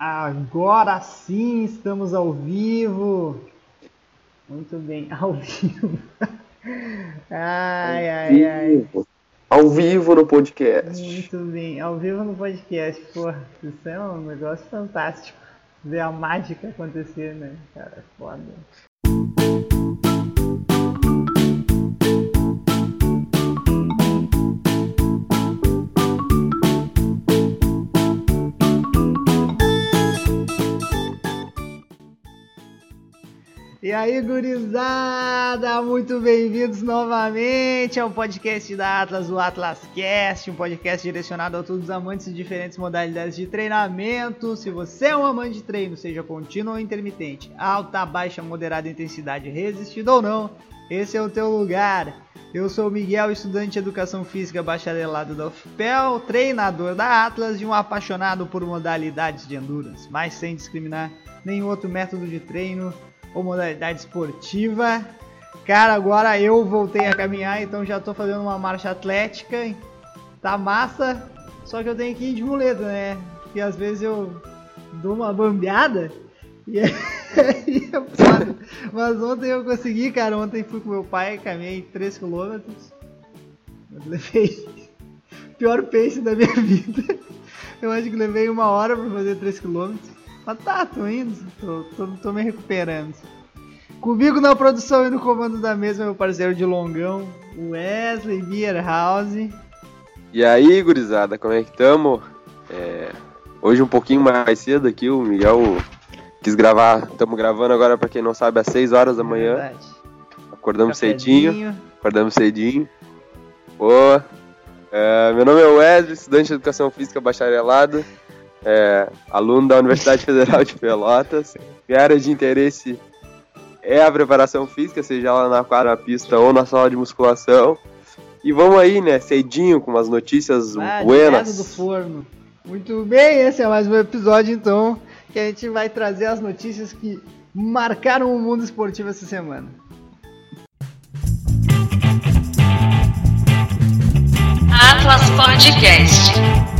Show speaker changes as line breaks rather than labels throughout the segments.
Agora sim estamos ao vivo. Muito bem, ao vivo. Ai, ai, ai.
Ao vivo no podcast.
Muito bem, ao vivo no podcast. Porra, isso é um negócio fantástico. Ver a mágica acontecer, né? Cara, foda. E aí, gurizada, muito bem-vindos novamente ao podcast da Atlas, o Atlas Cast, um podcast direcionado a todos os amantes de diferentes modalidades de treinamento. Se você é um amante de treino, seja contínuo ou intermitente, alta, baixa, moderada intensidade, resistido ou não, esse é o teu lugar. Eu sou Miguel, estudante de Educação Física bacharelado da UFPEL, treinador da Atlas e um apaixonado por modalidades de endurance, mas sem discriminar nenhum outro método de treino ou modalidade esportiva. Cara, agora eu voltei a caminhar, então já tô fazendo uma marcha atlética. Tá massa, só que eu tenho que ir de muleta, né? Porque às vezes eu dou uma bambeada e é foda. Mas ontem eu consegui, cara. Ontem fui com meu pai, caminhei 3km. Levei pior pace da minha vida. Eu acho que levei uma hora pra fazer 3km. Mas tá, tô indo, tô, tô, tô me recuperando. Comigo na produção e no comando da mesa, meu parceiro de longão, Wesley Bierhouse.
E aí, gurizada, como é que tamo? É, hoje um pouquinho mais cedo aqui, o Miguel quis gravar, estamos gravando agora, para quem não sabe, às 6 horas da manhã. É acordamos
Cafézinho.
cedinho, acordamos cedinho. Boa. É, meu nome é Wesley, estudante de Educação Física bacharelado é, aluno da Universidade Federal de Pelotas. Minha área de interesse é a preparação física, seja lá na quadra, na pista ou na sala de musculação. E vamos aí, né, cedinho, com umas notícias ah, buenas.
do forno. Muito bem, esse é mais um episódio, então, que a gente vai trazer as notícias que marcaram o mundo esportivo essa semana.
Atlas Podcast.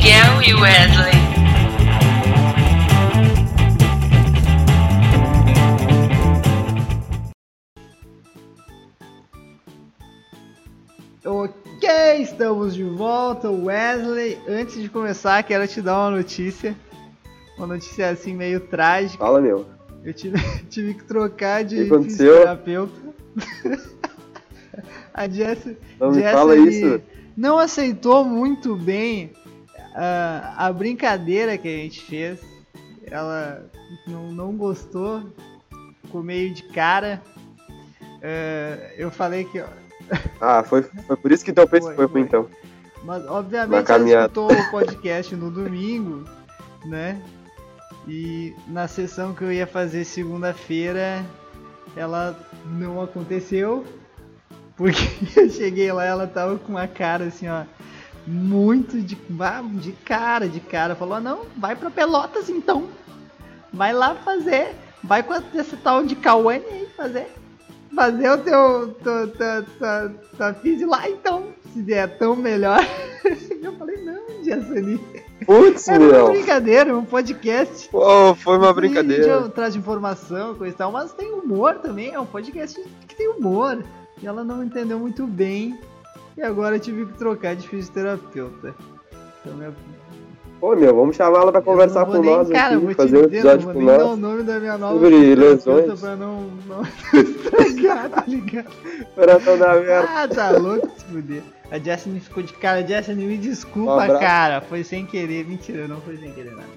Miguel e Wesley.
Ok, estamos de volta, Wesley. Antes de começar, quero te dar uma notícia. Uma notícia assim meio trágica.
Fala, meu.
Eu tive, tive que trocar de
que
fisioterapeuta. A Jess,
não
Jess
me fala isso.
não aceitou muito bem Uh, a brincadeira que a gente fez, ela não, não gostou, ficou meio de cara. Uh, eu falei que.
Ah, foi, foi por isso que teu peito foi, foi, então.
Mas obviamente ela escutou o podcast no domingo, né? E na sessão que eu ia fazer segunda-feira, ela não aconteceu. Porque eu cheguei lá, ela tava com uma cara assim, ó muito de, de cara, de cara. Falou, não, vai pra Pelotas então. Vai lá fazer. Vai com esse tal de Cauane aí fazer. Fazer o teu. tua, tua, tua, tua fiz lá então. Se der tão melhor. Eu falei, não, Jassani.
Putz,
Era
meu.
uma brincadeira, um podcast.
Pô, foi uma brincadeira.
Traz informação, coisa e tal, mas tem humor também. É um podcast que tem humor. E ela não entendeu muito bem e agora eu tive que trocar de fisioterapeuta. Então, minha...
Pô, meu, vamos chamar ela pra conversar com
nem,
nós
cara,
aqui, fazer um episódio
com
nós.
Dar o nome da minha nova
sobre lesões.
pra não, não estragar, tá ligado?
Coração da merda.
Ah, tá louco se fuder. A Jessie ficou de cara. Jessie, me desculpa,
Um
cara. Foi sem querer. Mentira, não foi sem querer nada.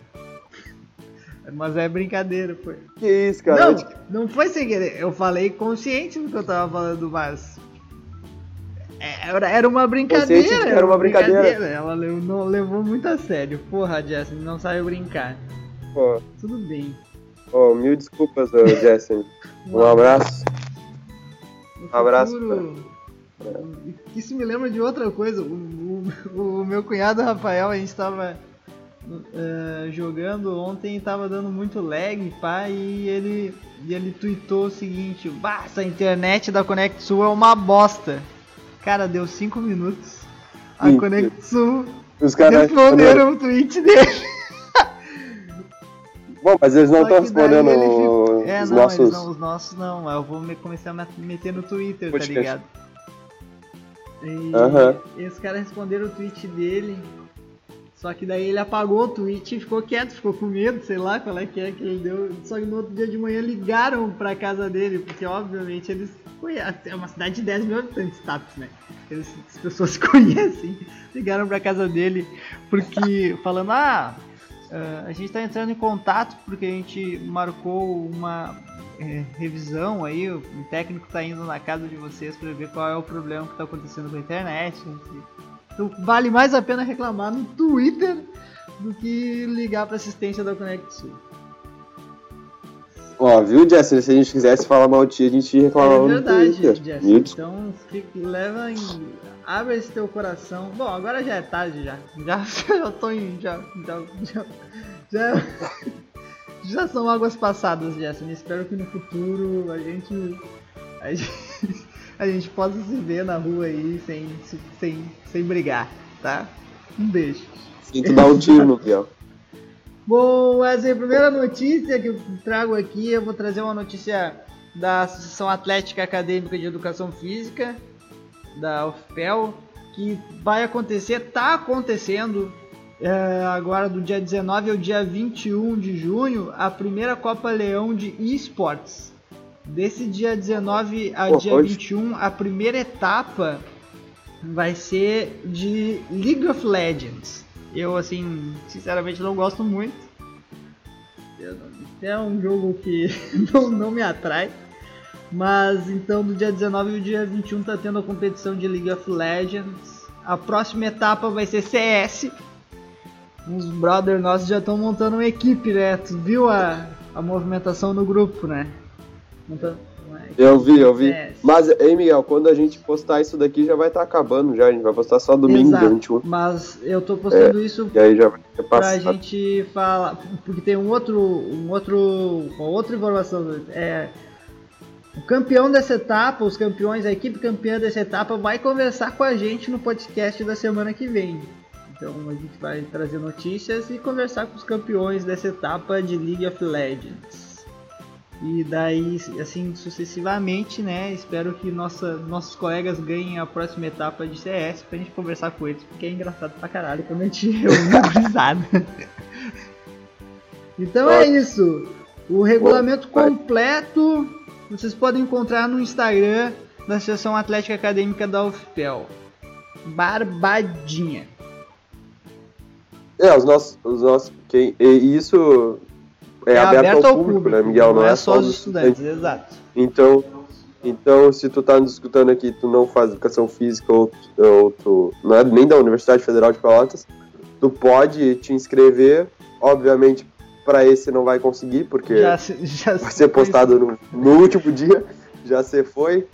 Mas é brincadeira, foi.
Que isso, cara?
Não, não foi sem querer. Eu falei consciente do que eu tava falando, mas era, era uma brincadeira.
Era uma brincadeira. brincadeira.
Ela não levou muito a sério. Porra, Jessie, não sabe brincar.
Pô.
Tudo bem.
Oh, mil desculpas, Jessie. um abraço.
Um abraço. Pra... Isso me lembra de outra coisa. O, o, o meu cunhado Rafael, a gente tava uh, jogando ontem e tava dando muito lag, pá, e ele, e ele tweetou o seguinte: Bah, essa internet da Conect Sul é uma bosta. Cara, deu 5 minutos. A
Sim.
Conexo
Os caras.
responderam o tweet dele.
Bom, mas eles não estão respondendo
ele É,
os
não,
nossos.
não, os nossos não. Eu vou me- começar a me- meter no Twitter, tá
Podcast.
ligado? E,
Aham.
e os caras responderam o tweet dele. Só que daí ele apagou o tweet e ficou quieto, ficou com medo, sei lá qual é que é que ele deu. Só que no outro dia de manhã ligaram pra casa dele, porque obviamente eles. É uma cidade de 10 mil habitantes, Tapes, né? Eles, as pessoas se conhecem. Ligaram pra casa dele porque falando, ah, ah, a gente tá entrando em contato porque a gente marcou uma é, revisão aí, o técnico tá indo na casa de vocês pra ver qual é o problema que tá acontecendo com a internet. sei. Então vale mais a pena reclamar no Twitter do que ligar pra assistência da Connect Sul.
Ó, viu, Jess? Se a gente quisesse falar mal de ti, a gente reclamava
É
no
verdade,
Twitter.
Jess. Então fica- leva em. Abre esse teu coração. Bom, agora já é tarde já. Já, já tô em. Já. Já. Já. Já, já são águas passadas, Jess. Espero que no futuro a gente. A gente, a gente possa se ver na rua aí sem, sem, sem brigar, tá? Um beijo.
Sinto dar um tiro no Biel.
Bom, Wesley, a primeira notícia que eu trago aqui, eu vou trazer uma notícia da Associação Atlética Acadêmica de Educação Física, da UFPEL, que vai acontecer, está acontecendo é, agora do dia 19 ao dia 21 de junho, a primeira Copa Leão de eSports. Desse dia 19 ao
Pô,
dia
hoje-
21, a primeira etapa vai ser de League of Legends. Eu, assim, sinceramente não gosto muito. É um jogo que não, não me atrai. Mas então do dia 19 ao dia 21 tá tendo a competição de League of Legends. A próxima etapa vai ser CS. Uns brother nossos já estão montando uma equipe, né? Tu viu a, a movimentação no grupo, né?
Eu vi, eu vi.
CS.
Mas, ei, Miguel, quando a gente postar isso daqui já vai estar acabando já. A gente vai postar só domingo, dia
Exato,
21.
Mas eu tô postando isso
E aí já vai ter
pra gente falar, porque tem um outro, um outro, uma outra informação, é o campeão dessa etapa, os campeões, a equipe campeã dessa etapa vai conversar com a gente no podcast da semana que vem. Então a gente vai trazer notícias e conversar com os campeões dessa etapa de League of Legends. E daí, assim sucessivamente, né? Espero que nossa, nossos colegas ganhem a próxima etapa de CS pra gente conversar com eles, porque é engraçado pra caralho quando a gente reúne a gurizada. Então é isso. O regulamento completo vocês podem encontrar no Instagram da Associação Atlética Acadêmica da UFPEL. Barbadinha.
É, os nossos. Os nossos quem, e isso é, aberto, ao público, né, Miguel?
Não, é só os estudantes, exato.
Então, então, se tu tá nos escutando aqui, tu não faz educação física ou, ou tu não é nem da Universidade Federal de Pelotas, tu pode te inscrever. Obviamente, para esse não vai conseguir, porque
Já, se- já
vai ser postado no, no último dia, já se foi.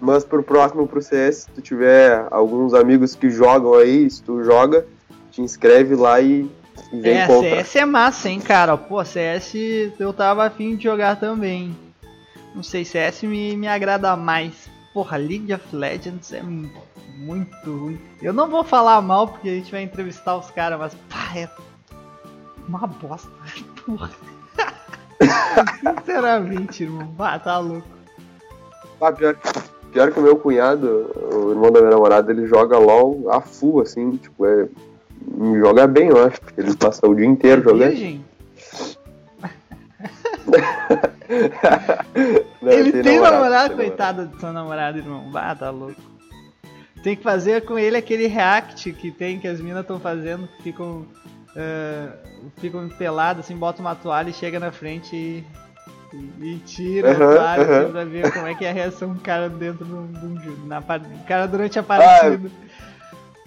Mas pro próximo, pro CS, se tu tiver alguns amigos que jogam aí, se tu joga, te inscreve lá e vem
É,
compra.
CS é massa, hein, cara. Pô, CS eu tava afim de jogar também. Não sei, CS me, me agrada mais. Porra, League of Legends é mu- muito ruim. Eu não vou falar mal porque a gente vai entrevistar os caras, mas pá, é uma bosta. Porra. Sinceramente, irmão. Ah, tá louco.
Ah, pior, pior que o meu cunhado, o irmão da minha namorada, ele joga LOL a full, assim, tipo, é. Joga bem, eu acho, porque ele passa o dia inteiro jogando.
Virgem?
Não,
Ele tem namorado,
namorado.
coitado do seu namorado, irmão. Ah, tá louco. Tem que fazer com ele aquele react que tem, que as minas estão fazendo, que ficam. ah, ficam peladas, assim, bota uma toalha e chega na frente e. E, tira
Aham,
a toalha
aham.
pra ver como é que é a reação do cara dentro do, do. Na, o cara durante a
Ah,
partida.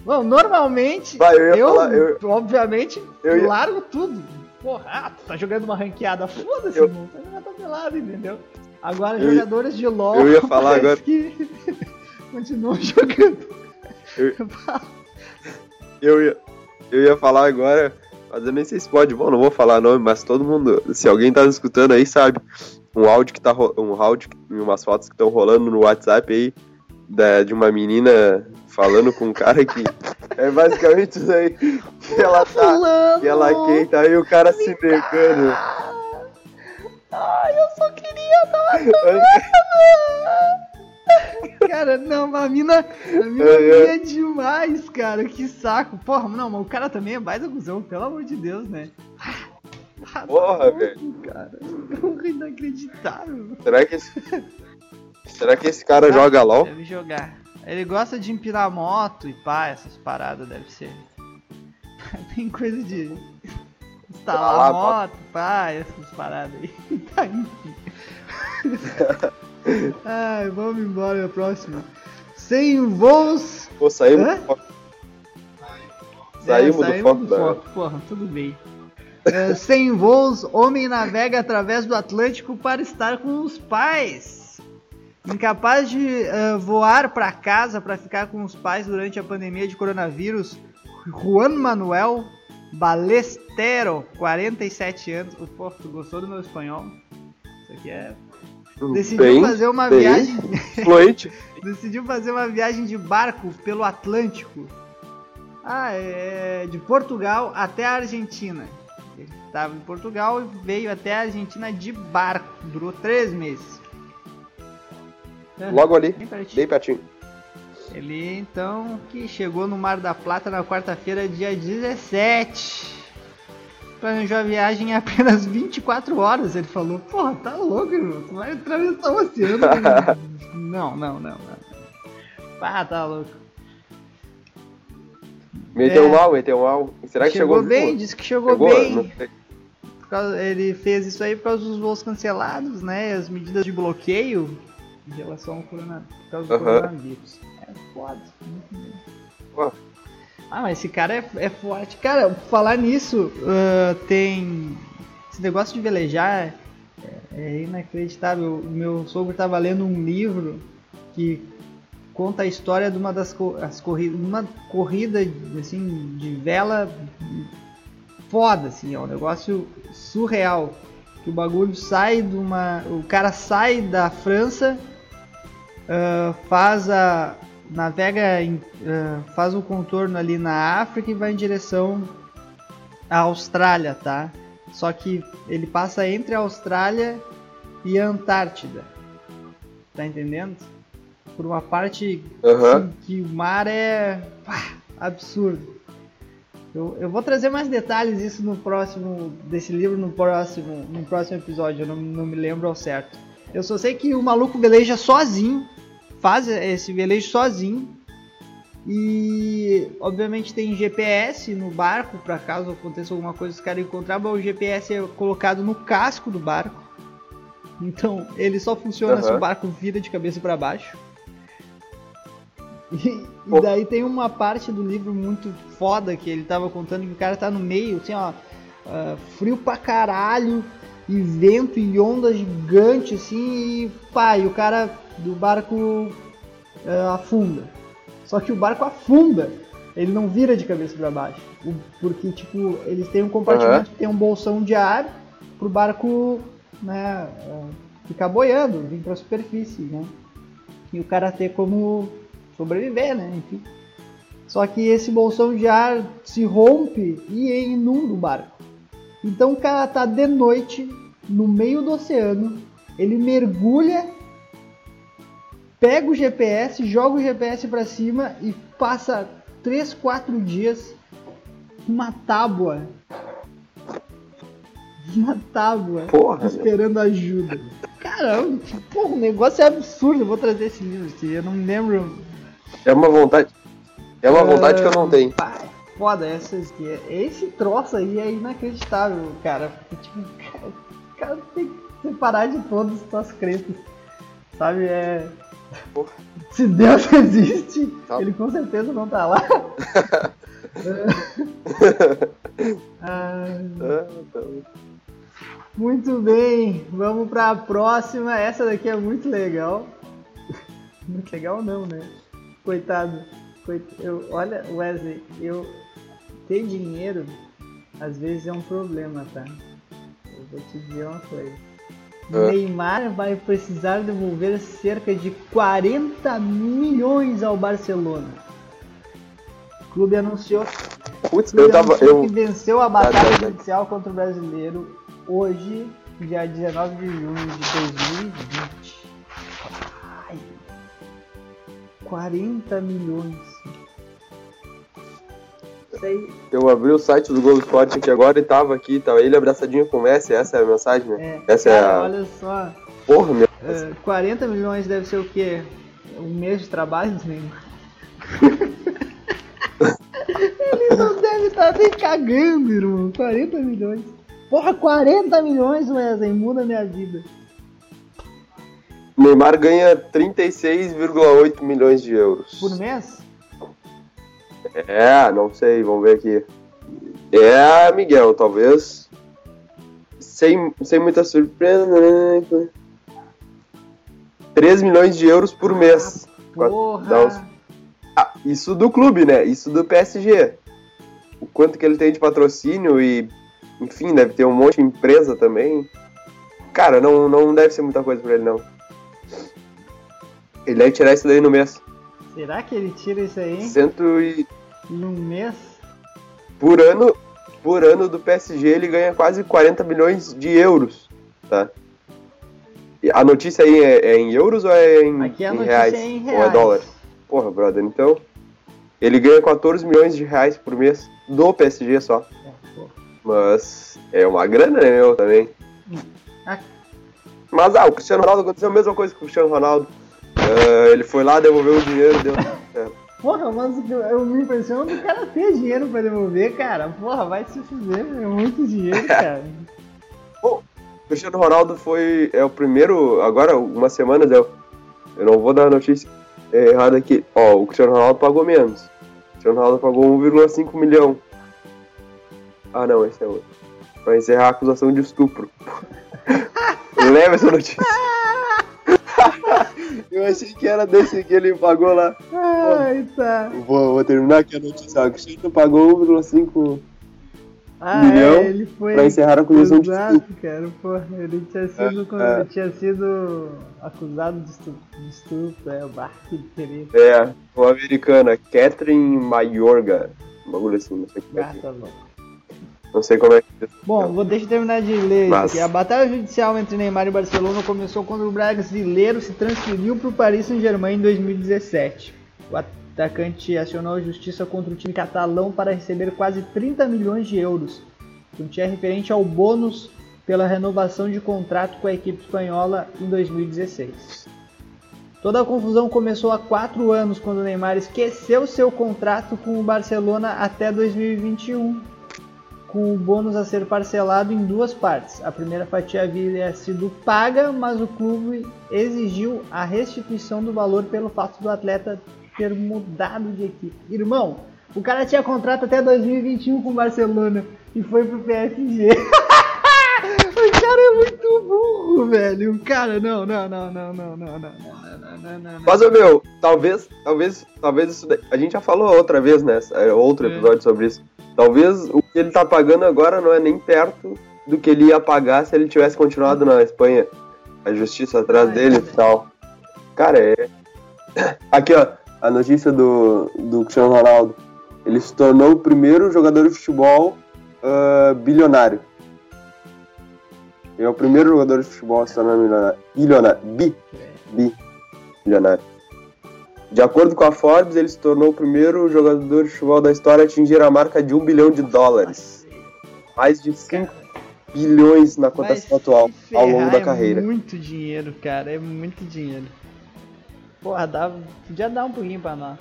Bom, normalmente,
Vai, eu
eu,
falar, eu-
obviamente,
eu ia-
largo tudo. Porra, ah, tu tá jogando uma ranqueada, foda-se,
Eu-.
Tá jogando pelado, entendeu? Agora,
Eu
jogadores de LoL.
eu ia falar agora-
que continuam jogando.
Eu ia, eu ia falar agora, mas eu nem sei se pode, bom, não vou falar nome, mas todo mundo, se alguém tá nos escutando aí, sabe, um áudio que tá, um áudio e umas fotos que estão rolando no WhatsApp aí, da, de uma menina falando com um cara que É basicamente isso aí. Que ela tá.
Fulano!
Que ela queita aí o cara se negando.
Ai, eu só queria dar uma Cara, não, a mina, a mina
É, é.
é demais, cara. Que saco. Porra, não, mas o cara também é baita cuzão, pelo amor de Deus, né? Ah,
Porra,
tá louco,
velho.
Cara, porra, inacreditável.
Será que esse. Será que esse cara joga LOL?
Deve jogar. Ele gosta de empinar moto e pá, essas paradas, deve ser. Tem coisa de instalar
Ah,
moto, pá, essas paradas aí. Tá, enfim. Ai, vamos embora na próxima. Sem voos.
Pô, saímos
Hã?
do foco. Saímos do
saímos
foco
do
da-
foco. Porra, tudo bem. É, sem voos, homem navega através do Atlântico para estar com os pais. Incapaz de eh, voar para casa para ficar com os pais durante a pandemia de coronavírus, Juan Manuel Balestero, 47 anos. Oh, pô, tu gostou do meu espanhol? Isso aqui é. Decidiu
Bem,
fazer uma
bem.
viagem.
fluente.
decidiu fazer uma viagem de barco pelo Atlântico. Ah, é de Portugal até a Argentina. Ele estava em Portugal e veio até a Argentina de barco. Durou três meses.
Logo ali,
Bem pertinho.
bem pertinho.
Ele então que chegou no Mar da Plata na quarta-feira, dia 17. Planejou a viagem em apenas 24 horas. Ele falou: Porra, tá louco, irmão. Tu vai atravessar o oceano. não, não, não, não. Ah, tá louco.
Meteu
É.
mal, meteu mal. Será que chegou,
bem,
vivo?
disse que chegou,
Chegou?
bem. Causa- ele fez isso aí por causa dos voos cancelados, né? As medidas de bloqueio em relação ao corona, por causa do coronavírus. É foda. Ah, mas esse cara é, é forte. Cara, falar nisso, ah, tem. Esse negócio de velejar é, é inacreditável. O meu sogro tava lendo um livro que conta a história de uma das co- as corridas, uma corrida assim de vela foda assim, é um negócio surreal. Que o bagulho sai de uma, o cara sai da França, ah, faz a navega, em, ah, faz o contorno ali na África e vai em direção à Austrália, tá? Só que ele passa entre a Austrália e a Antártida. Tá entendendo? Por uma parte
Aham.
que, que o mar é pá, absurdo. Eu, eu vou trazer mais detalhes isso no próximo desse livro no próximo no próximo episódio. Eu não, não me lembro ao certo. Eu só sei que o maluco veleja sozinho, faz esse velejo sozinho e obviamente tem GPS no barco para caso aconteça alguma coisa os caras encontrar, mas o GPS é colocado no casco do barco. Então ele só funciona se
Aham.
o barco vira de cabeça para baixo. E, e daí tem uma parte do livro muito foda que ele tava contando que o cara tá no meio, assim, ó, ah, frio pra caralho, e vento e onda gigante, assim, e pá, e o cara do barco ah, afunda. Só que o barco afunda, ele não vira de cabeça pra baixo, porque, tipo, eles têm um compartimento
Aham.
que tem um bolsão de ar pro barco, né, ah, ficar boiando, vir pra superfície, né, e o cara ter como sobreviver, né? Enfim. Só que esse bolsão de ar se rompe e inunda o barco. Então o cara tá de noite no meio do oceano, ele mergulha, pega o GPS, joga o GPS pra cima e passa 3, 4 dias uma tábua. Uma tábua
Porra,
esperando ajuda. Caramba, porra, o negócio é absurdo. Eu vou trazer esse livro aqui. Eu não me lembro.
É uma vontade. É uma vontade que eu não tenho.
Pá, é foda essa aqui. Esse troço aí é inacreditável, cara. Tipo, cara, o cara tem que separar de todas as suas crenças. Sabe? É.
Porra.
Se Deus existe,
Tá.
ele com certeza não tá lá. Ah,
Ah, tá.
Muito bem, vamos pra próxima. Essa daqui é muito legal. Muito legal não, né? Coitado. Coit- Eu, olha, Wesley, eu ter dinheiro às vezes é um problema, tá? Eu vou te dizer uma coisa.
Ah.
Neymar vai precisar devolver cerca de 40 milhões ao Barcelona. clube anunciou,
Putz,
o clube
eu tava.
anunciou
Eu,
que venceu a batalha judicial contra o brasileiro hoje, dia 19 de junho de 2020. Ai, 40 milhões. Aí
eu abri o site do Globo Esporte aqui agora e tava aqui, tava ele abraçadinho com o Messi, essa é a mensagem, né?
é.
Essa é
Cara,
a-
olha só.
Porra, meu.
É, 40 milhões deve ser o quê? Um mês de trabalho Neymar? Ele não deve estar nem cagando, irmão. 40 milhões. Porra, 40 milhões, Wesley. Muda minha vida.
Neymar ganha 36,8 milhões de euros.
Por mês?
É, não sei, vamos ver aqui. É, Miguel, talvez. Sem, sem muita surpresa. né? 3 milhões de euros por mês.
Porra.
uns- Ah, isso do clube, né? Isso do PSG. O quanto que ele tem de patrocínio e, enfim, deve ter um monte de empresa também. Cara, não, não deve ser muita coisa pra ele, não. Ele deve tirar isso daí no mês.
Será que ele tira isso aí
Cento e...
num mês?
Por ano, por ano do PSG ele ganha quase 40 milhões de euros, tá? A notícia aí é, é em euros ou é em,
Aqui a
em
notícia
reais?
é em
Ou é
reais.
dólar? Porra, brother, então... Ele ganha 14 milhões de reais por mês do PSG só.
É.
Mas é uma grana, né, meu, também.
Ah.
Mas, ah, o Cristiano Ronaldo aconteceu a mesma coisa com o Cristiano Ronaldo. Ah, ele foi lá, devolveu o dinheiro, deu... É.
Porra, mas eu- me impressiono do cara ter dinheiro pra devolver, cara. Porra, vai se fuder, é muito dinheiro, cara.
O Cristiano Ronaldo foi é o primeiro, agora umas semanas eu, eu não vou dar a notícia errada aqui. Ó, o Cristiano Ronaldo pagou menos. O Cristiano Ronaldo pagou 1,5 milhão. Ah não, esse é outro. Pra encerrar a acusação de estupro. Leva essa notícia. eu achei que era desse que ele pagou lá.
Ai, tá.
Vou, vou terminar aqui a notícia. O Cristiano pagou 1,5
Ah,
Milhão
é, ele foi.
pra encerrar a acusação de
Exato, cara. Porra, ele tinha sido,
É, é.
tinha sido acusado de estupro. De estupro é, o barco que queria.
É, uma americana, Catherine Mayorga. Um bagulho assim, não sei como é
Ah,
que,
tá bom.
Não sei como é que
Bom, vou deixa eu terminar de ler
Mas-.
A batalha judicial entre Neymar e Barcelona começou quando o brasileiro se transferiu para o Paris Saint-Germain em 2017. O atacante acionou a justiça contra o time catalão para receber quase 30 milhões de euros, quantia referente ao bônus pela renovação de contrato com a equipe espanhola em 2016. Toda a confusão começou há quatro anos quando o Neymar esqueceu seu contrato com o Barcelona até 2021 com o bônus a ser parcelado em duas partes. A primeira fatia havia sido paga, mas o clube exigiu a restituição do valor pelo fato do atleta ter mudado de equipe. Irmão, o cara tinha contrato até 2021 com o Barcelona e foi pro PSG. o cara é muito velho. Cara, não, não, não, não, não, não, não, não, não, não, não, não.
Mas, meu, talvez, talvez, talvez isso daí, a gente já falou outra vez, né, é, outro
É.
episódio sobre isso. Talvez o que ele tá pagando agora não é nem perto do que ele ia pagar se ele tivesse continuado na Espanha. A justiça atrás
Ah, é
dele e tal. Cara, é... Aqui, ó, a notícia do, do Cristiano Ronaldo. Ele se tornou o primeiro jogador de futebol ah, bilionário. Ele é o primeiro jogador de futebol a se tornar milionário. Bilionário. Bi. Bi. Bilionário. De acordo com a Forbes, ele se tornou o primeiro jogador de futebol da história a atingir a marca de um bilhão de dólares. Mais de 5 bilhões na cotação atual ao longo da
ferrar,
carreira.
É muito dinheiro, cara. É muito dinheiro. Porra, dá, podia dar um pouquinho pra nós.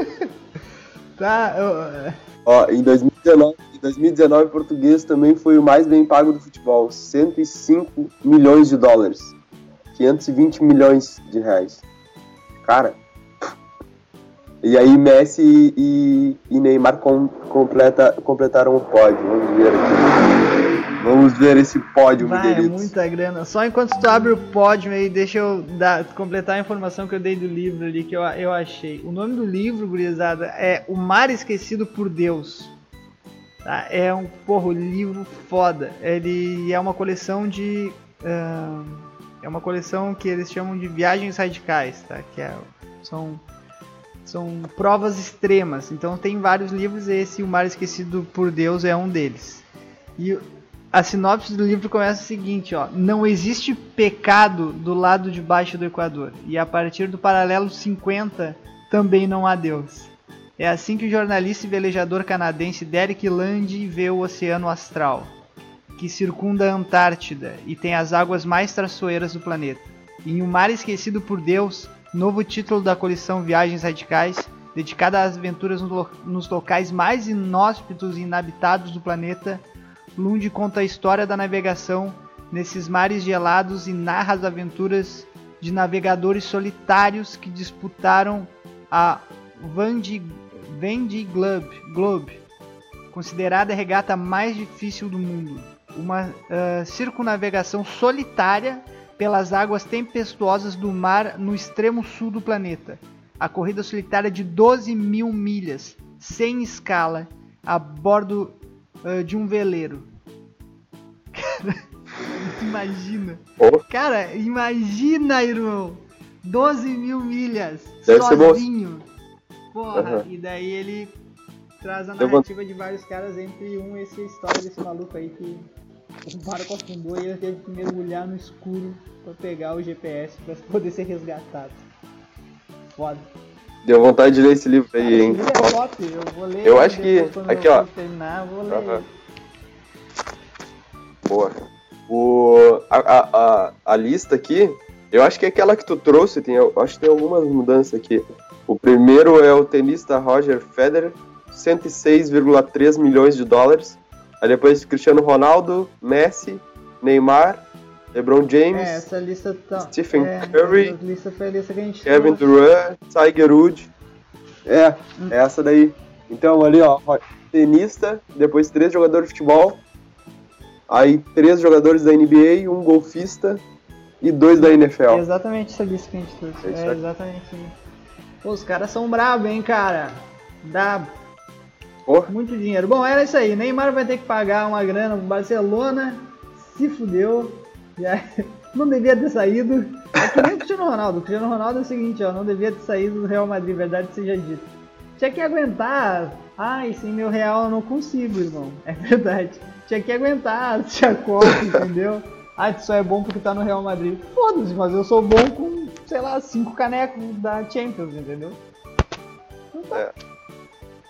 tá, eu,
Ó, em 2019, em 2019, o português também foi o mais bem pago do futebol, 105 milhões de dólares, 520 milhões de reais. Cara. E aí Messi e, e Neymar com- completa, completaram o pódio. Vamos ver aqui. Vamos ver esse pódio,
vai, é
Miguelitos.
muita grana. Só enquanto tu abre o pódio aí, deixa eu dar, completar a informação que eu dei do livro ali que eu, eu achei. O nome do livro, gurizada, é O Mar Esquecido por Deus. Tá? É um porra, livro foda. Ele é uma coleção de. ahn, é uma coleção que eles chamam de viagens radicais, tá? Que é, são São provas extremas. Então tem vários livros e esse O Mar Esquecido por Deus é um deles. E a sinopse do livro começa o seguinte, ó: Não existe pecado do lado de baixo do Equador, e a partir do paralelo 50 também não há Deus. É assim que o jornalista e velejador canadense Derek Land vê o Oceano Astral, que circunda a Antártida e tem as águas mais traiçoeiras do planeta. Em Um Mar Esquecido por Deus, novo título da coleção Viagens Radicais, dedicada às aventuras nos locais mais inóspitos e inabitados do planeta, Lund conta a história da navegação nesses mares gelados e narra as aventuras de navegadores solitários que disputaram a Vendée Globe, Globe, considerada a regata mais difícil do mundo. Uma uh, circunnavegação solitária pelas águas tempestuosas do mar no extremo sul do planeta. A corrida solitária de 12 mil milhas, sem escala, a bordo uh, de um veleiro. Cara, imagina.
Oh.
Cara, imagina, irmão. 12 mil milhas
Deve
sozinho. Porra,
Aham.
e daí ele traz a
Eu vou-
narrativa de vários caras, entre um essa história desse maluco aí que o barco afundou e ele teve que mergulhar no escuro pra pegar o GPS pra poder ser resgatado. Foda.
Deu vontade de ler esse livro aí, hein?
Esse livro é top, eu vou ler
Eu acho que- aqui,
eu
ó.
terminar, vou ler.
Aham. Boa. O, a, a, a, a lista aqui, eu acho que é aquela que tu trouxe, tem, eu acho que tem algumas mudanças aqui. O primeiro é o tenista Roger Federer, 106,3 milhões de dólares. Aí depois Cristiano Ronaldo, Messi, Neymar, LeBron James,
É, essa lista tá.
Stephen
é,
Curry,
lista foi a lista que a gente
Kevin
trouxe.
Durant, Tiger Woods. É, é essa daí. Então ali, ó, tenista, depois três jogadores de futebol, aí três jogadores da NBA, um golfista e dois da
É
NFL.
exatamente essa lista que a gente trouxe.
É
É, exatamente isso. Pô, os caras são bravos, hein, cara. Dá
Porra.
muito dinheiro. Bom, era isso aí. Neymar vai ter que pagar uma grana pro Barcelona. Se fudeu. Já não devia ter saído. É que nem o Cristiano Ronaldo. O Cristiano Ronaldo é o seguinte, ó. Não devia ter saído do Real Madrid, verdade seja dita. Tinha que aguentar. Ai, sem meu real eu não consigo, irmão. É verdade. Tinha que aguentar, tinha Copa, entendeu? Ah, tu só é bom porque tá no Real Madrid. Foda-se, mas eu sou bom com, sei lá, cinco canecos da Champions, entendeu? Então tá.
É.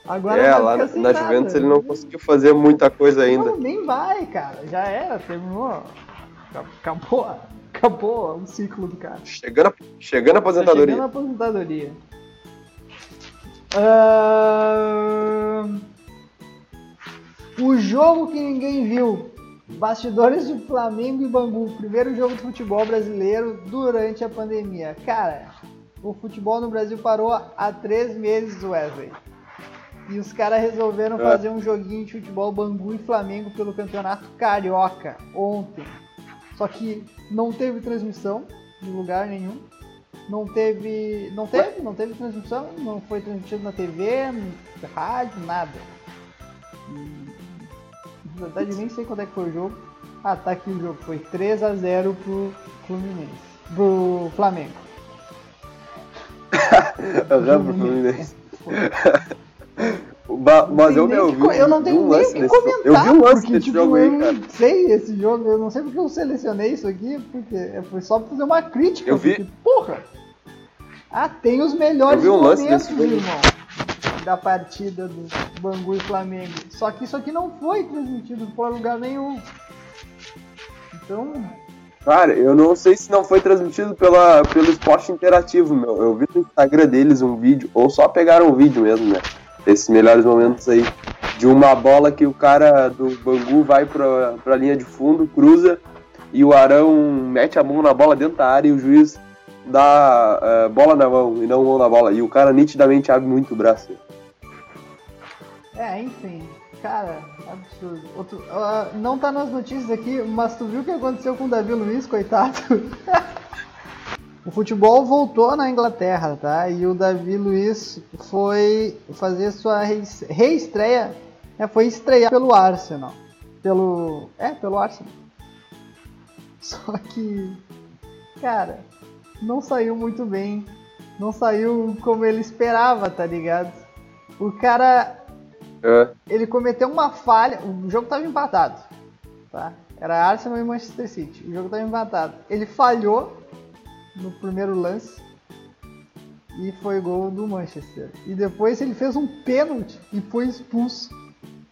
Agora
É, lá na,
nada.
Juventus ele não conseguiu fazer muita coisa ainda.
Não, nem vai, cara. Já era, terminou. Acabou, acabou o ciclo do cara.
Chegando a, chegando a
Tá
aposentadoria.
chegando a aposentadoria. Ahn, O jogo que ninguém viu. Bastidores de Flamengo e Bangu. Primeiro jogo de futebol brasileiro durante a pandemia. Cara, o futebol no Brasil parou há três meses, Wesley. E os caras resolveram
É.
fazer um joguinho de futebol Bangu e Flamengo pelo Campeonato Carioca ontem. Só que não teve transmissão de lugar nenhum. Não teve. Não teve, não teve transmissão, não foi transmitido na TV, no rádio, nada. E, na verdade nem sei quando é que foi o jogo. Ah, tá aqui o jogo. Foi 3 a 0 pro Fluminense. Pro Flamengo.
Eu lembro, Fluminense. Ba- Mas eu me
Tem nem
ouvi.
que eu não tenho
um
nem o que comentar.
Eu vi um lance
porque,
desse
tipo,
jogo
eu
aí, cara.
não sei esse jogo, eu não sei porque eu selecionei isso aqui, porque é- foi só pra fazer uma crítica.
Eu vi-
Porque, porra! Ah, tem os melhores
Eu vi um lance
momentos,
desse jogo.
irmão, da partida do Bangu e Flamengo. Só que isso aqui não foi transmitido por lugar nenhum. Então,
Cara, eu não sei se não foi transmitido pela, pelo esporte interativo, meu. Eu vi no Instagram deles um vídeo, ou só pegaram um vídeo mesmo, né? Esses melhores momentos aí. De uma bola que o cara do Bangu vai pra, pra linha de fundo, cruza, e o Arão mete a mão na bola dentro da área e o juiz dá eh, bola na mão e não mão na bola. E o cara nitidamente abre muito o braço.
É, enfim. Cara, absurdo. Outro, ah, não tá nas notícias aqui, mas tu viu o que aconteceu com o Davi Luiz, coitado? o futebol voltou na Inglaterra, tá? E o Davi Luiz foi fazer sua rees- reestreia, é, foi estrear pelo Arsenal. Pelo. É, pelo Arsenal. Só que. Cara, não saiu muito bem não saiu como ele esperava, tá ligado? O cara,
É.
ele cometeu uma falha, o jogo tava empatado, tá? Era Arsenal e Manchester City, o jogo tava empatado. Ele falhou no primeiro lance e foi gol do Manchester. E depois ele fez um pênalti e foi expulso.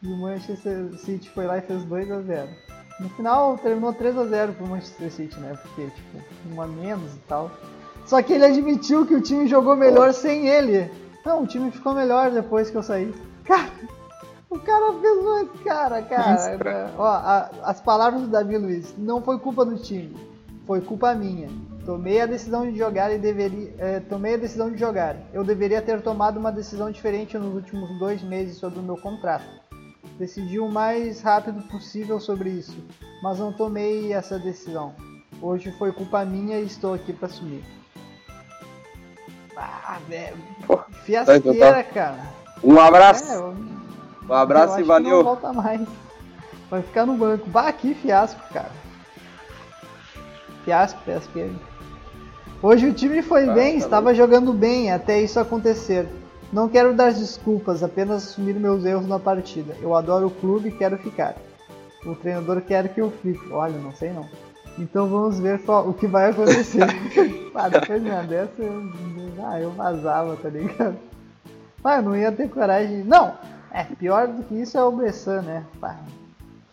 E o Manchester City foi lá e fez 2 a 0 No final terminou 3 a 0 pro Manchester City, né? Porque, tipo, um a menos e tal. Só que ele admitiu que o time jogou melhor sem ele. Não, o time ficou melhor depois que eu saí. Cara, o cara fez uma. Cara, cara. né? Ó, a- as palavras do Davi Luiz. Não foi culpa do time. Foi culpa minha. Tomei a decisão de jogar e deveria. eh, tomei a decisão de jogar. Eu deveria ter tomado uma decisão diferente nos últimos dois meses sobre o meu contrato. Decidi o mais rápido possível sobre isso, mas não tomei essa decisão. Hoje foi culpa minha e estou aqui para assumir. Ah, velho. Fiasqueira, cara.
Um abraço.
É, eu-
um abraço e
que Não
valeu.
volta mais. Vai ficar no banco. Bah, que fiasco, cara. Fiasco, fiasqueiro. Hoje o time foi
Ah,
bem,
tá
estava jogando bem até isso acontecer. Não quero dar desculpas, apenas assumir meus erros na partida. Eu adoro o clube e quero ficar. O treinador quer que eu fique. Olha, não sei não. Então vamos ver qual- o que vai acontecer. ah, depois de uma dessa, eu, ah, eu vazava, tá ligado? Ah, eu não ia ter coragem. Não! É, pior do que isso é o Bressan, né? Pá,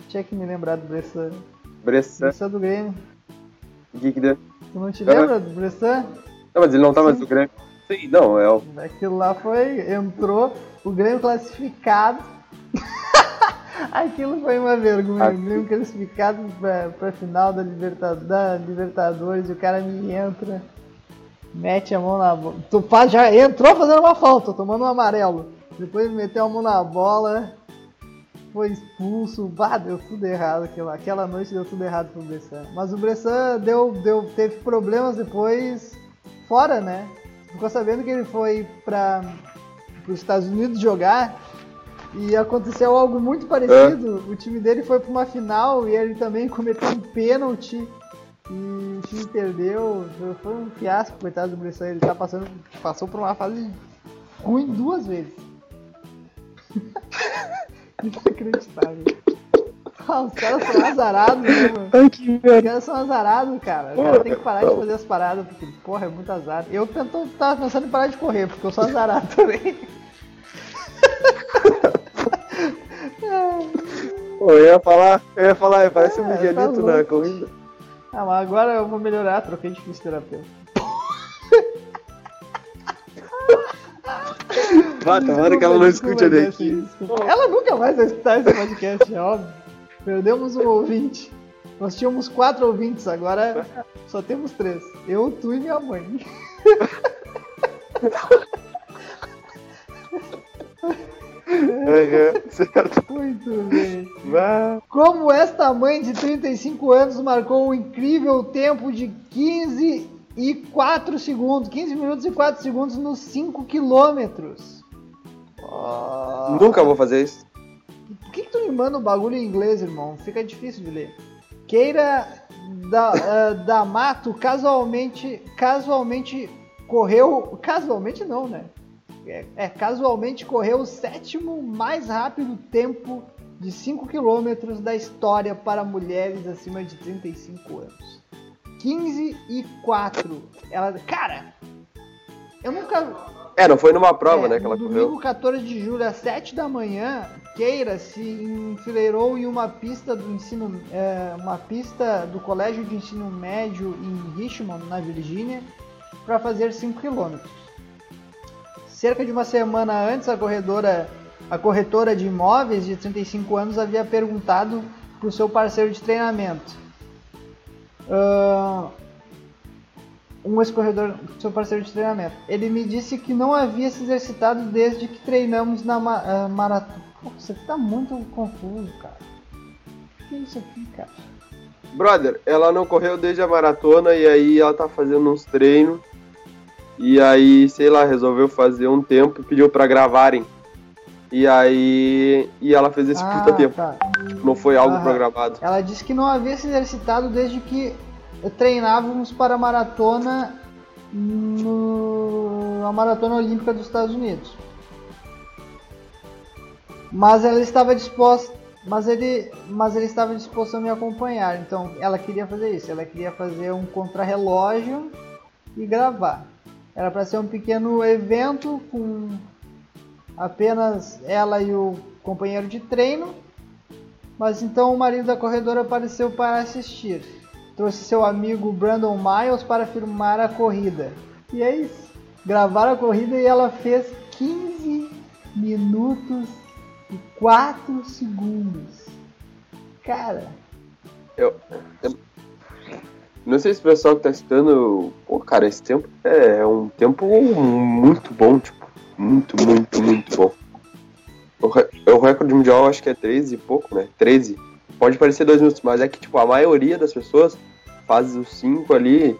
tinha que me lembrar do Bressan.
Bressan.
Bressan do Grêmio.
O que que deu?
Tu não te
Aham.
lembra do Bressan?
Não, mas ele não tá mais no Grêmio. Sim, não, é o.
Aquilo lá foi. Entrou, o Grêmio classificado. Aquilo foi uma vergonha.
Ah.
O Grêmio classificado pra, pra final da, Liberta, da Libertadores e o cara me entra, mete a mão na bola. Tu já entrou fazendo uma falta, tomando um amarelo. Depois meteu a mão na bola, foi expulso. Bah, deu tudo errado aquilo. Aquela noite deu tudo errado pro Bressan. Mas o Bressan deu, deu, teve problemas depois fora, né? Ficou sabendo que ele foi para os Estados Unidos jogar e aconteceu algo muito parecido. O time dele foi para uma final e ele também cometeu um pênalti e o time perdeu. Foi um fiasco, coitado do Bressan. Ele tá passando, passou por uma fase ruim duas vezes. Inacreditável. Ah, os caras são azarados, né, mano? Os caras são azarados, cara. O cara tem que parar de fazer as paradas, porque, porra, é muito azar. Eu tento, tava pensando em parar de correr, porque eu sou azarado também.
Pô, eu ia falar, eu ia falar, parece um
É,
Miguelito
tá
na corrida.
Ah, mas agora eu vou melhorar, troquei de fisioterapeuta.
Vá, tomara que ela não escute a daqui.
Ela nunca mais vai escutar esse podcast, é óbvio. Perdemos um ouvinte. Nós tínhamos quatro ouvintes, agora só temos três. Eu, tu e minha mãe.
Certo.
Muito bem. Como esta mãe de 35 anos marcou um incrível tempo de 15 e 4 segundos, 15 minutos e 4 segundos nos 5 quilômetros. Oh.
Nunca vou fazer isso.
Por que, que tu me manda um bagulho em inglês, irmão? Fica difícil de ler. Queira da, eh, da Mato casualmente, casualmente correu, casualmente não, né? É, é, casualmente correu o sétimo mais rápido tempo de 5 km da história para mulheres acima de 35 anos. 15 e 4. Ela, cara, eu nunca
É, não foi numa prova,
é,
né, que ela
no
correu.
domingo 14 de julho, às 7 da manhã, Keira se enfileirou em uma pista do ensino, é, uma pista do Colégio de Ensino Médio em Richmond, na Virgínia, para fazer 5 km. Cerca de uma semana antes, a corredora, a corretora de imóveis de 35 anos havia perguntado para o seu parceiro de treinamento. Ah, um ex-corredor, seu parceiro de treinamento. Ele me disse que não havia se exercitado desde que treinamos na ma ah, maratona. Pô, Isso aqui tá muito confuso, cara. O que é isso aqui, cara?
Brother, ela não correu desde a maratona e aí ela tá fazendo uns treinos. E aí, sei lá, resolveu fazer um tempo e pediu pra gravarem. E aí. E ela fez esse puta tempo.
tá.
Não foi algo
Aham.
programado.
Ela disse que não havia se exercitado desde que treinávamos para a maratona no na maratona olímpica dos Estados Unidos. Mas ela estava disposta, mas ele, mas ele estava disposto a me acompanhar. Então ela queria fazer isso, ela queria fazer um contrarrelógio e gravar. Era para ser um pequeno evento com apenas ela e o companheiro de treino. Mas então o marido da corredora apareceu para assistir. Trouxe seu amigo Brandon Miles para filmar a corrida. E é isso. Gravaram a corrida e ela fez 15 minutos e 4 segundos. Cara.
Eu, eu não sei se o pessoal que tá estudando. Pô, cara, esse tempo é um tempo muito bom, tipo. Muito, muito, muito bom. O, o recorde mundial acho que é 13 e pouco, né? 13. Pode parecer 2 minutos, mas é que, tipo, a maioria das pessoas faz os 5 ali.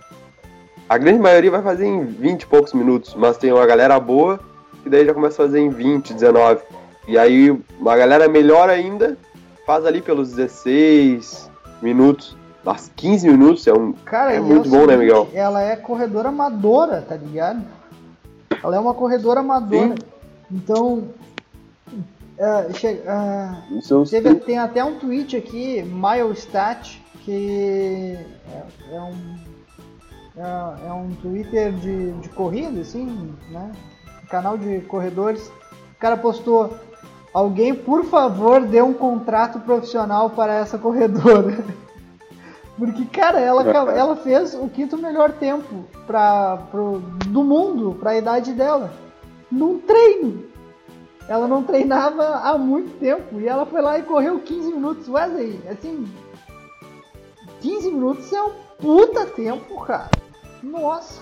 A grande maioria vai fazer em 20 e poucos minutos, mas tem uma galera boa que daí já começa a fazer em 20, 19. E aí uma galera melhor ainda faz ali pelos 16 minutos. Mas 15 minutos é um.
Cara,
É
e
muito bom, né, Miguel?
Ela é corredora amadora, tá ligado? Ela é uma corredora amadora.
Sim.
Então. É, che- ah, teve- tem até um tweet aqui, Milestat, que é, é um. É, é um Twitter de, de corrida, assim, né? Canal de corredores. O cara postou. Alguém, por favor, dê um contrato profissional para essa corredora. Porque, cara, ela, acaba- ela fez o quinto melhor tempo pra, pro, do mundo para a idade dela. Num treino. Ela não treinava há muito tempo. E ela foi lá e correu 15 minutos. Wesley, assim. 15 minutos é um puta tempo, cara. Nossa.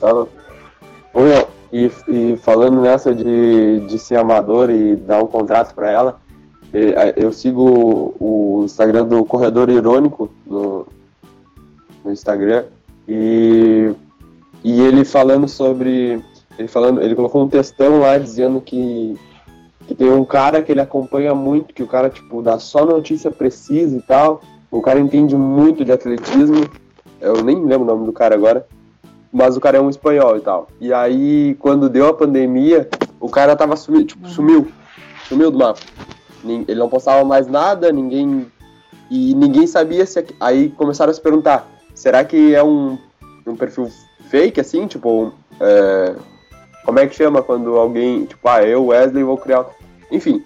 Tá. Ô, meu, e, e falando nessa de, de ser amador e dar um contrato pra ela, eu sigo o Instagram do Corredor Irônico no, no Instagram e, e ele falando sobre. Ele falando, ele colocou um textão lá dizendo que, que tem um cara que ele acompanha muito, que o cara, tipo, dá só notícia precisa e tal. O cara entende muito de atletismo. Eu nem lembro o nome do cara agora mas o cara é um espanhol e tal. E aí, quando deu a pandemia, o cara tava sumido, tipo, sumiu. Sumiu do mapa. Ele não postava mais nada, ninguém. E ninguém sabia se. Aí começaram a se perguntar: será que é um, um perfil fake, assim? Tipo, é, como é que chama quando alguém. Tipo, ah, eu, Wesley, vou criar. Enfim,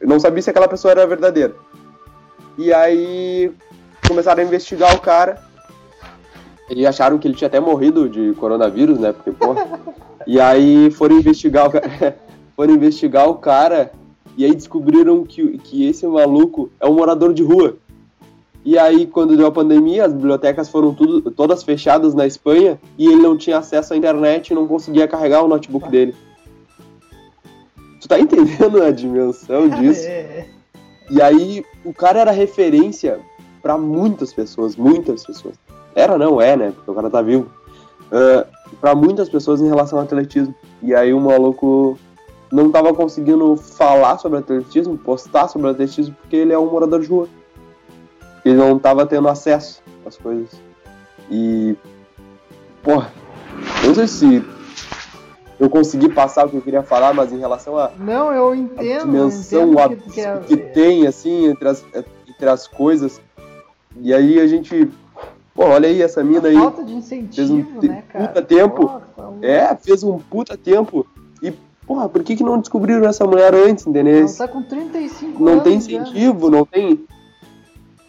não sabia se aquela pessoa era verdadeira. E aí começaram a investigar o cara. E acharam que ele tinha até morrido de coronavírus, né? Porque, porra. e aí foram investigar o cara. foram investigar o cara. E aí descobriram que, que esse maluco é um morador de rua. E aí, quando deu a pandemia, as bibliotecas foram tudo, todas fechadas na Espanha e ele não tinha acesso à internet e não conseguia carregar o notebook dele. Tu tá entendendo a dimensão disso?
É,
E aí, o cara era referência pra muitas pessoas, muitas pessoas. Era, não é, né? Porque o cara tá vivo. Uh, para muitas pessoas em relação ao atletismo. E aí o maluco não tava conseguindo falar sobre atletismo, postar sobre atletismo, porque ele é um morador de rua. Ele não tava tendo acesso às coisas. E. Porra, eu não sei se eu consegui passar o que eu queria falar, mas em relação a
Não, eu
a
entendo.
dimensão
eu
o
entendo que, é que,
tem, assim, entre as, entre as coisas. E aí a gente. Pô, olha aí essa mina aí.
falta de
Fez um
incentivo, né, cara?
puta tempo.
Nossa,
É, fez um puta tempo. E, porra, por que, que não descobriram essa mulher antes, entendeu?
Ela tá com 35
Não
anos.
tem
já.
incentivo, não tem.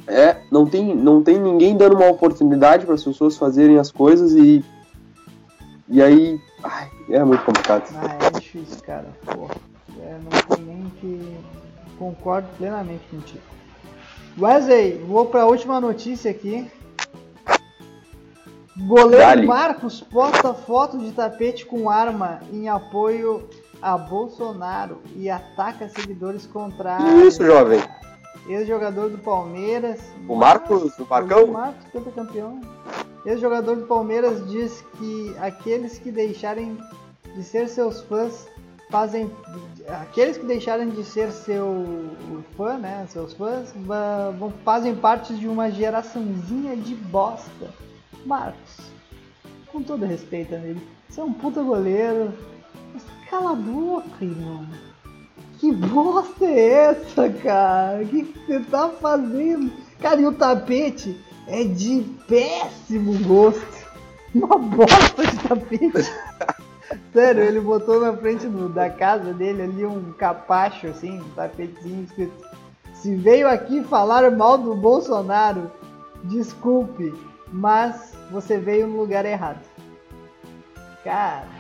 É, não tem, não tem ninguém dando uma oportunidade para as pessoas fazerem as coisas e. E aí. Ai, é muito complicado.
Ah, é difícil, cara. Pô, é, não tem nem que. Concordo plenamente contigo. Wesley, vou pra última notícia aqui. Goleiro
Dale.
Marcos posta foto de tapete com arma em apoio a Bolsonaro e ataca seguidores contrários.
Isso, jovem.
Ex-jogador do Palmeiras.
O Marcos, o
O
Marcão?
Marcos, campeão. Ex-jogador do Palmeiras diz que aqueles que deixarem de ser seus fãs fazem. Aqueles que deixarem de ser seu fã, né? Seus fãs vão, fazem parte de uma geraçãozinha de bosta. Marcos, com todo respeito, amigo. Você é um puta goleiro. Mas cala a boca, irmão. Que bosta é essa, cara? O que que você tá fazendo? Cara, e o tapete é de péssimo gosto. Uma bosta de tapete. Sério, ele botou na frente do- da casa dele ali um capacho, assim, um tapetezinho escrito. Se veio aqui falar mal do Bolsonaro, desculpe, mas você veio no lugar errado. Cara.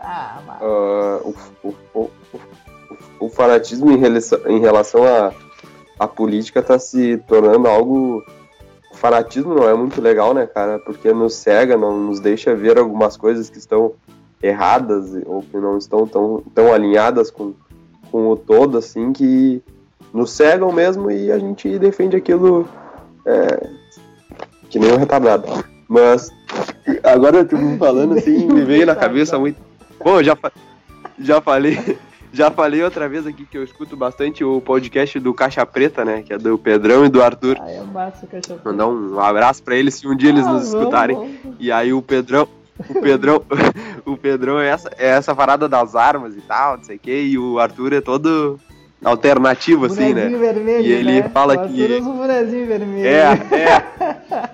Ah, mas.
Ah, o, o, o, o- fanatismo em relação, em relação à à política tá se tornando algo. O fanatismo não é muito legal, né, cara? Porque nos cega, não nos deixa ver algumas coisas que estão erradas ou que não estão tão, tão alinhadas com, com o todo, assim, que nos cegam mesmo e a gente defende aquilo é, que nem um retardado. Mas agora tu me falando assim, me veio na cabeça muito. Bom, eu já, fa- já falei. Já falei outra vez aqui que eu escuto bastante o podcast do Caixa Preta, né? Que é do Pedrão e do Arthur.
Ah, é massa o cachorro.
Mandar um abraço pra eles se um dia eles
Ah,
nos
vamos,
escutarem.
vamos.
E aí o Pedrão, o Pedrão, o Pedrão é essa, é essa parada das armas e tal, não sei o que, e o Arthur é todo alternativo, assim, né?
Vermelho,
E ele
né?
fala
O Arthur
que-
usa bonezinho vermelho.
É,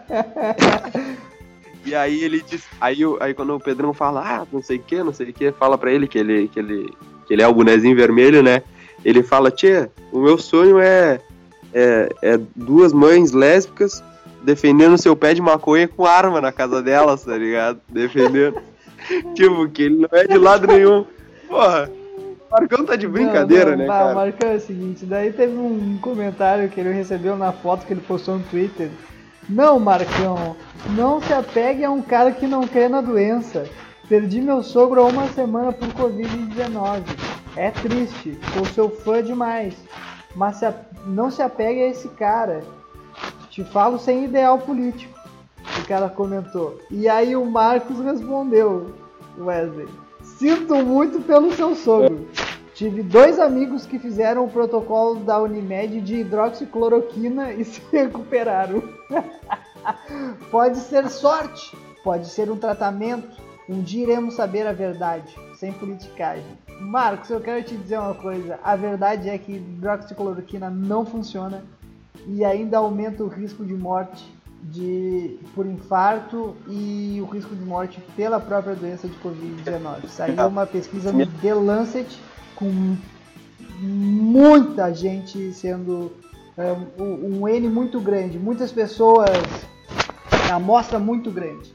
é. E aí ele diz, aí, aí quando o Pedrão fala, ah, não sei o que, não sei o que, fala pra ele que ele, que ele, que ele é o bonezinho vermelho, né? Ele fala, tia, o meu sonho é, é, é duas mães lésbicas defendendo seu pé de maconha com arma na casa delas, tá ligado? Defendendo. tipo, que ele não é de lado nenhum. Porra, o Marcão tá de brincadeira,
não, não,
né, cara?
O Marcão é o seguinte, daí teve um comentário que ele recebeu na foto que ele postou no Twitter. Não, Marcão, não se apegue a um cara que não crê na doença. Perdi meu sogro há uma semana por Covid-19. É triste, sou seu fã demais. Mas se a- não se apegue a esse cara. Te falo sem ideal político. O cara comentou. E aí o Marcos respondeu, Wesley. Sinto muito pelo seu sogro. Tive dois amigos que fizeram o protocolo da Unimed de hidroxicloroquina e se recuperaram. pode ser sorte, pode ser um tratamento. Um dia iremos saber a verdade, sem politicagem. Marcos, eu quero te dizer uma coisa. A verdade é que hidroxicloroquina não funciona e ainda aumenta o risco de morte de, por infarto e o risco de morte pela própria doença de Covid-19. Saiu uma pesquisa no The Lancet com muita gente sendo é, um N muito grande, muitas pessoas, amostra muito grande.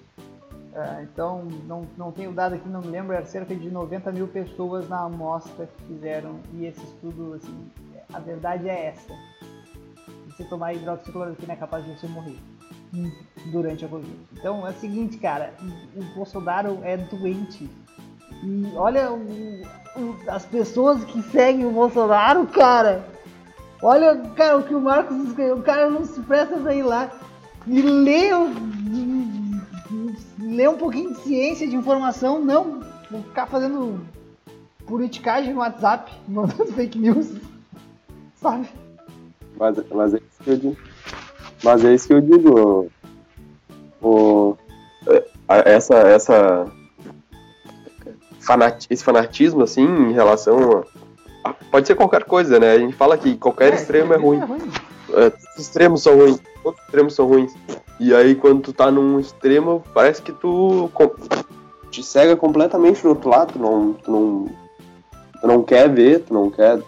É, então, não, não tenho dado aqui, não me lembro, era cerca de 90 mil pessoas na amostra que fizeram, e esse estudo, assim, a verdade é essa. Se tomar hidroxicloroquina é capaz de você morrer durante a Covid. Então é o seguinte, cara, o Bolsonaro é doente. E olha o- o- as pessoas que seguem o Bolsonaro, cara. Olha, cara, o que o Marcos escreveu, o cara não se presta pra ir lá e ler, ler um pouquinho de ciência, de informação, não ficar fazendo politicagem no WhatsApp, mandando fake news, sabe?
Mas, mas é isso que eu digo. Mas é isso que eu digo. O, é, a- essa, essa fanati- esse fanatismo assim em relação a, pode ser qualquer coisa, né? A gente fala que qualquer extremo é ruim. É, todos os extremos são ruins. Todos os extremos são ruins. E aí quando tu tá num extremo, parece que tu te cega completamente do outro lado, tu não, tu não, tu não quer ver, tu não quer.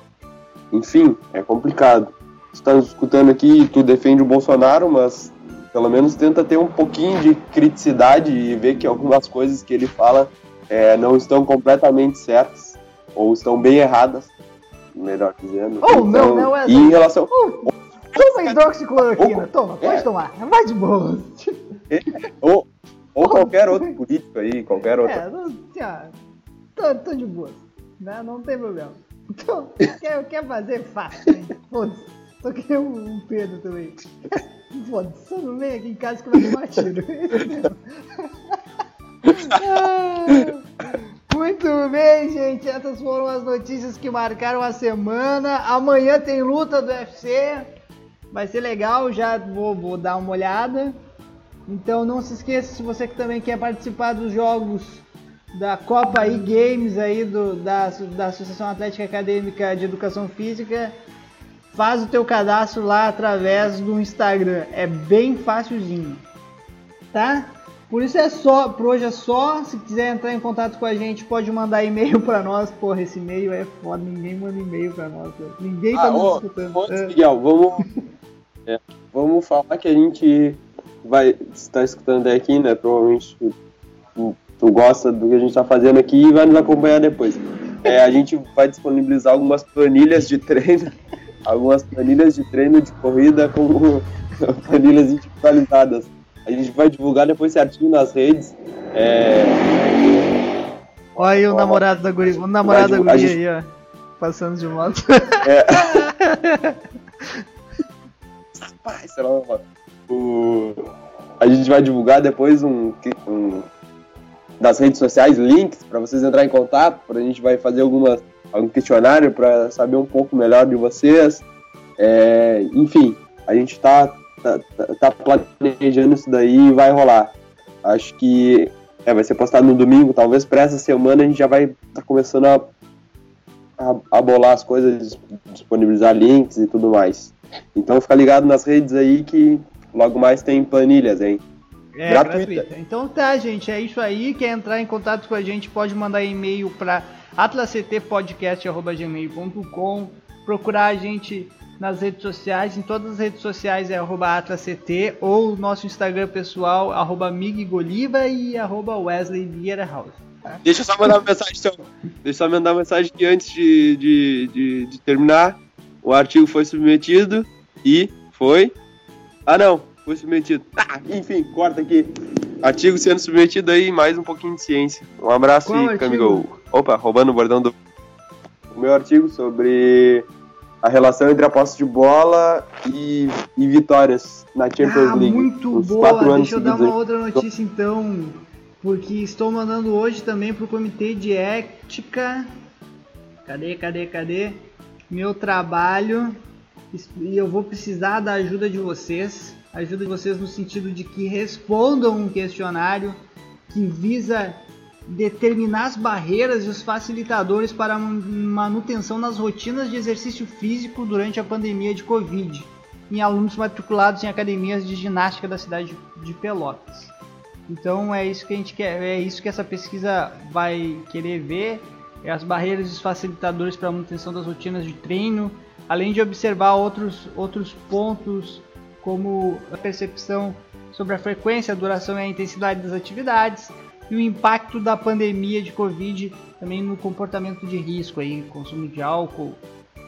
Enfim, é complicado. Tu tá escutando aqui, tu defende o Bolsonaro, mas pelo menos tenta ter um pouquinho de criticidade e ver que algumas coisas que ele fala é, não estão completamente certas ou estão bem erradas, melhor dizendo.
Ou não, né, Wesley?
E em relação.
Toma hidroxicloroquina, toma, pode
É.
tomar, vai de boa.
Ou, ou qualquer outro político aí, qualquer outro.
É, não, assim, ó, tô, tô de boa, né? Não tem problema. Então, quer, quer fazer, faz. né? Foda-se. Só que um, um Pedro também. Foda-se, só não vem aqui em casa que vai tomar tiro. Ah, Muito bem, gente. Essas foram as notícias que marcaram a semana. Amanhã tem luta do UFC. Vai ser legal, já vou, vou dar uma olhada. Então não se esqueça, se você que também quer participar dos jogos da Copa e Games aí do, da, da Associação Atlética Acadêmica de Educação Física, faz o teu cadastro lá através do Instagram. É bem facilzinho. Tá? Por isso é só, por hoje é só. Se quiser entrar em contato com a gente, pode mandar e-mail para nós. Porra, esse e-mail é foda, ninguém manda e-mail para nós. Cara. Ninguém tá
Ah,
nos escutando.
ô,
É.
Miguel, vamos, é, vamos falar que a gente vai estar escutando até aqui, né? Provavelmente tu, tu- gosta do que a gente está fazendo aqui e vai nos acompanhar depois. É, a gente vai disponibilizar algumas planilhas de treino, algumas planilhas de treino de corrida com planilhas individualizadas. A gente vai divulgar depois certinho nas redes. É,
Olha aí o namorado da guria, o namorado da guria
gente-
aí, ó. Passando de moto.
Pai, sei lá, mano. O... A gente vai divulgar depois um, um das redes sociais links para vocês entrarem em contato. A gente vai fazer algumas, algum questionário para saber um pouco melhor de vocês. É, enfim, a gente tá, tá, tá- tá planejando isso daí e vai rolar. Acho que é, vai ser postado no domingo, talvez para essa semana a gente já vai estar tá começando a, a, a bolar as coisas, disponibilizar links e tudo mais. Então fica ligado nas redes aí que logo mais tem planilhas, hein?
É,
Gratuita.
gratuita. Então tá, gente, é isso aí. Quer entrar em contato com a gente, pode mandar e-mail para atlasctpodcast.gmail.com Procurar a gente nas redes sociais, em todas as redes sociais é atlasct ou nosso Instagram pessoal, arroba miggoliva e arroba Wesley Vieira House.
Deixa eu só mandar uma mensagem, então. Deixa eu só mandar uma mensagem que antes de, de, de, de terminar, o artigo foi submetido e foi. Ah, não, foi submetido. Ah, enfim, corta aqui. Artigo sendo submetido aí, mais um pouquinho de ciência. Um abraço
Qual
e? Camigol. Opa, roubando o bordão do.
O meu artigo sobre a relação entre a posse de bola e, e vitórias na Champions
Ah,
League.
muito boa.
quatro anos
Deixa eu dar uma
aí.
outra notícia então, porque estou mandando hoje também pro comitê de ética. Cadê, cadê, cadê? Meu trabalho e eu vou precisar da ajuda de vocês, ajuda de vocês no sentido de que respondam um questionário que visa determinar as barreiras e os facilitadores para a manutenção nas rotinas de exercício físico durante a pandemia de Covid em alunos matriculados em academias de ginástica da cidade de Pelotas. Então é isso que a gente quer, é isso que essa pesquisa vai querer ver, é as barreiras e os facilitadores para a manutenção das rotinas de treino, além de observar outros, outros pontos como a percepção sobre a frequência, a duração e a intensidade das atividades e o impacto da pandemia de Covid também no comportamento de risco aí, consumo de álcool,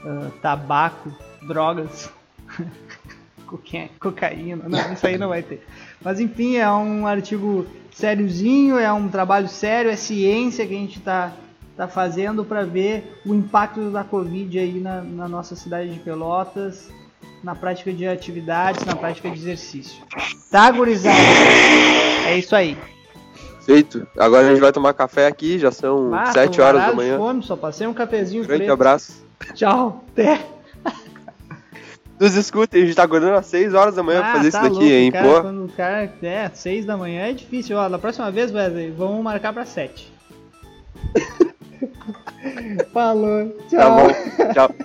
ah, tabaco, drogas, coca- cocaína, não, isso aí não vai ter. Mas enfim, é um artigo sériozinho, é um trabalho sério, é ciência que a gente está tá fazendo para ver o impacto da Covid aí na, na nossa cidade de Pelotas, na prática de atividades, na prática de exercício. Tá, gurizada? É isso aí.
Feito. Agora a gente vai tomar café aqui, já são
Ah,
7
tô
horas da manhã.
Fome, só passei um cafezinho
Grande
preto.
abraço.
Tchau. Até.
Nos escutem, a gente tá acordando às 6 horas da manhã pra fazer
tá
isso daqui,
louco,
hein,
cara,
pô.
Quando o cara é 6 da manhã é difícil. Ó, da próxima vez, Wesley, vamos marcar pra 7. Falou. Tchau.
Tá bom. Tchau.